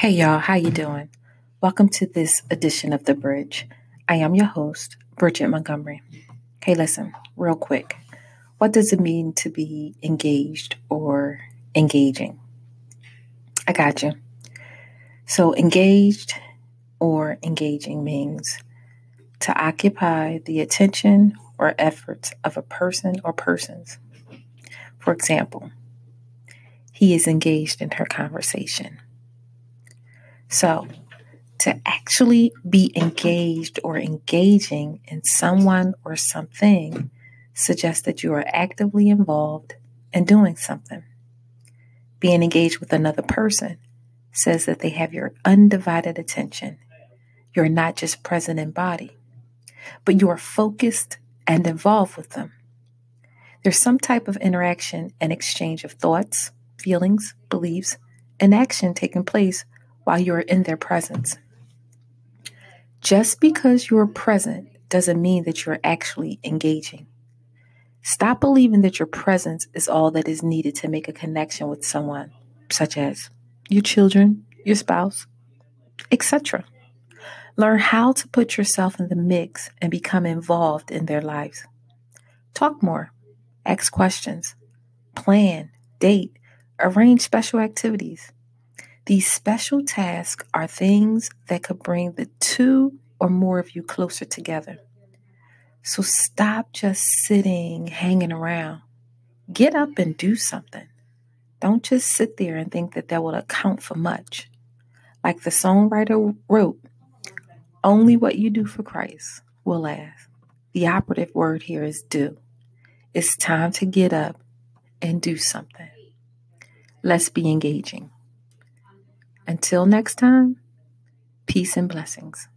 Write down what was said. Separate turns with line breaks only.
Hey y'all, how you doing? Welcome to this edition of The Bridge. I am your host, Bridgette Montgomery. Hey, listen, real quick. What does it mean to be engaged or engaging? I got you. So, engaged or engaging means to occupy the attention or efforts of a person or persons. For example, he is engaged in her conversation. So, to actually be engaged or engaging in someone or something suggests that you are actively involved in doing something. Being engaged with another person says that they have your undivided attention. You're not just present in body, but you are focused and involved with them. There's some type of interaction and exchange of thoughts, feelings, beliefs, and action taking place while you are in their presence. Just because you're present doesn't mean that you're actually engaging. Stop believing that your presence is all that is needed to make a connection with someone, such as your children, your spouse, etc. Learn how to put yourself in the mix and become involved in their lives. Talk more, ask questions, plan, date, arrange special activities. These special tasks are things that could bring the two or more of you closer together. So stop just sitting, hanging around. Get up and do something. Don't just sit there and think that that will account for much. Like the songwriter wrote, only what you do for Christ will last. The operative word here is do. It's time to get up and do something. Let's be engaging. Until next time, peace and blessings.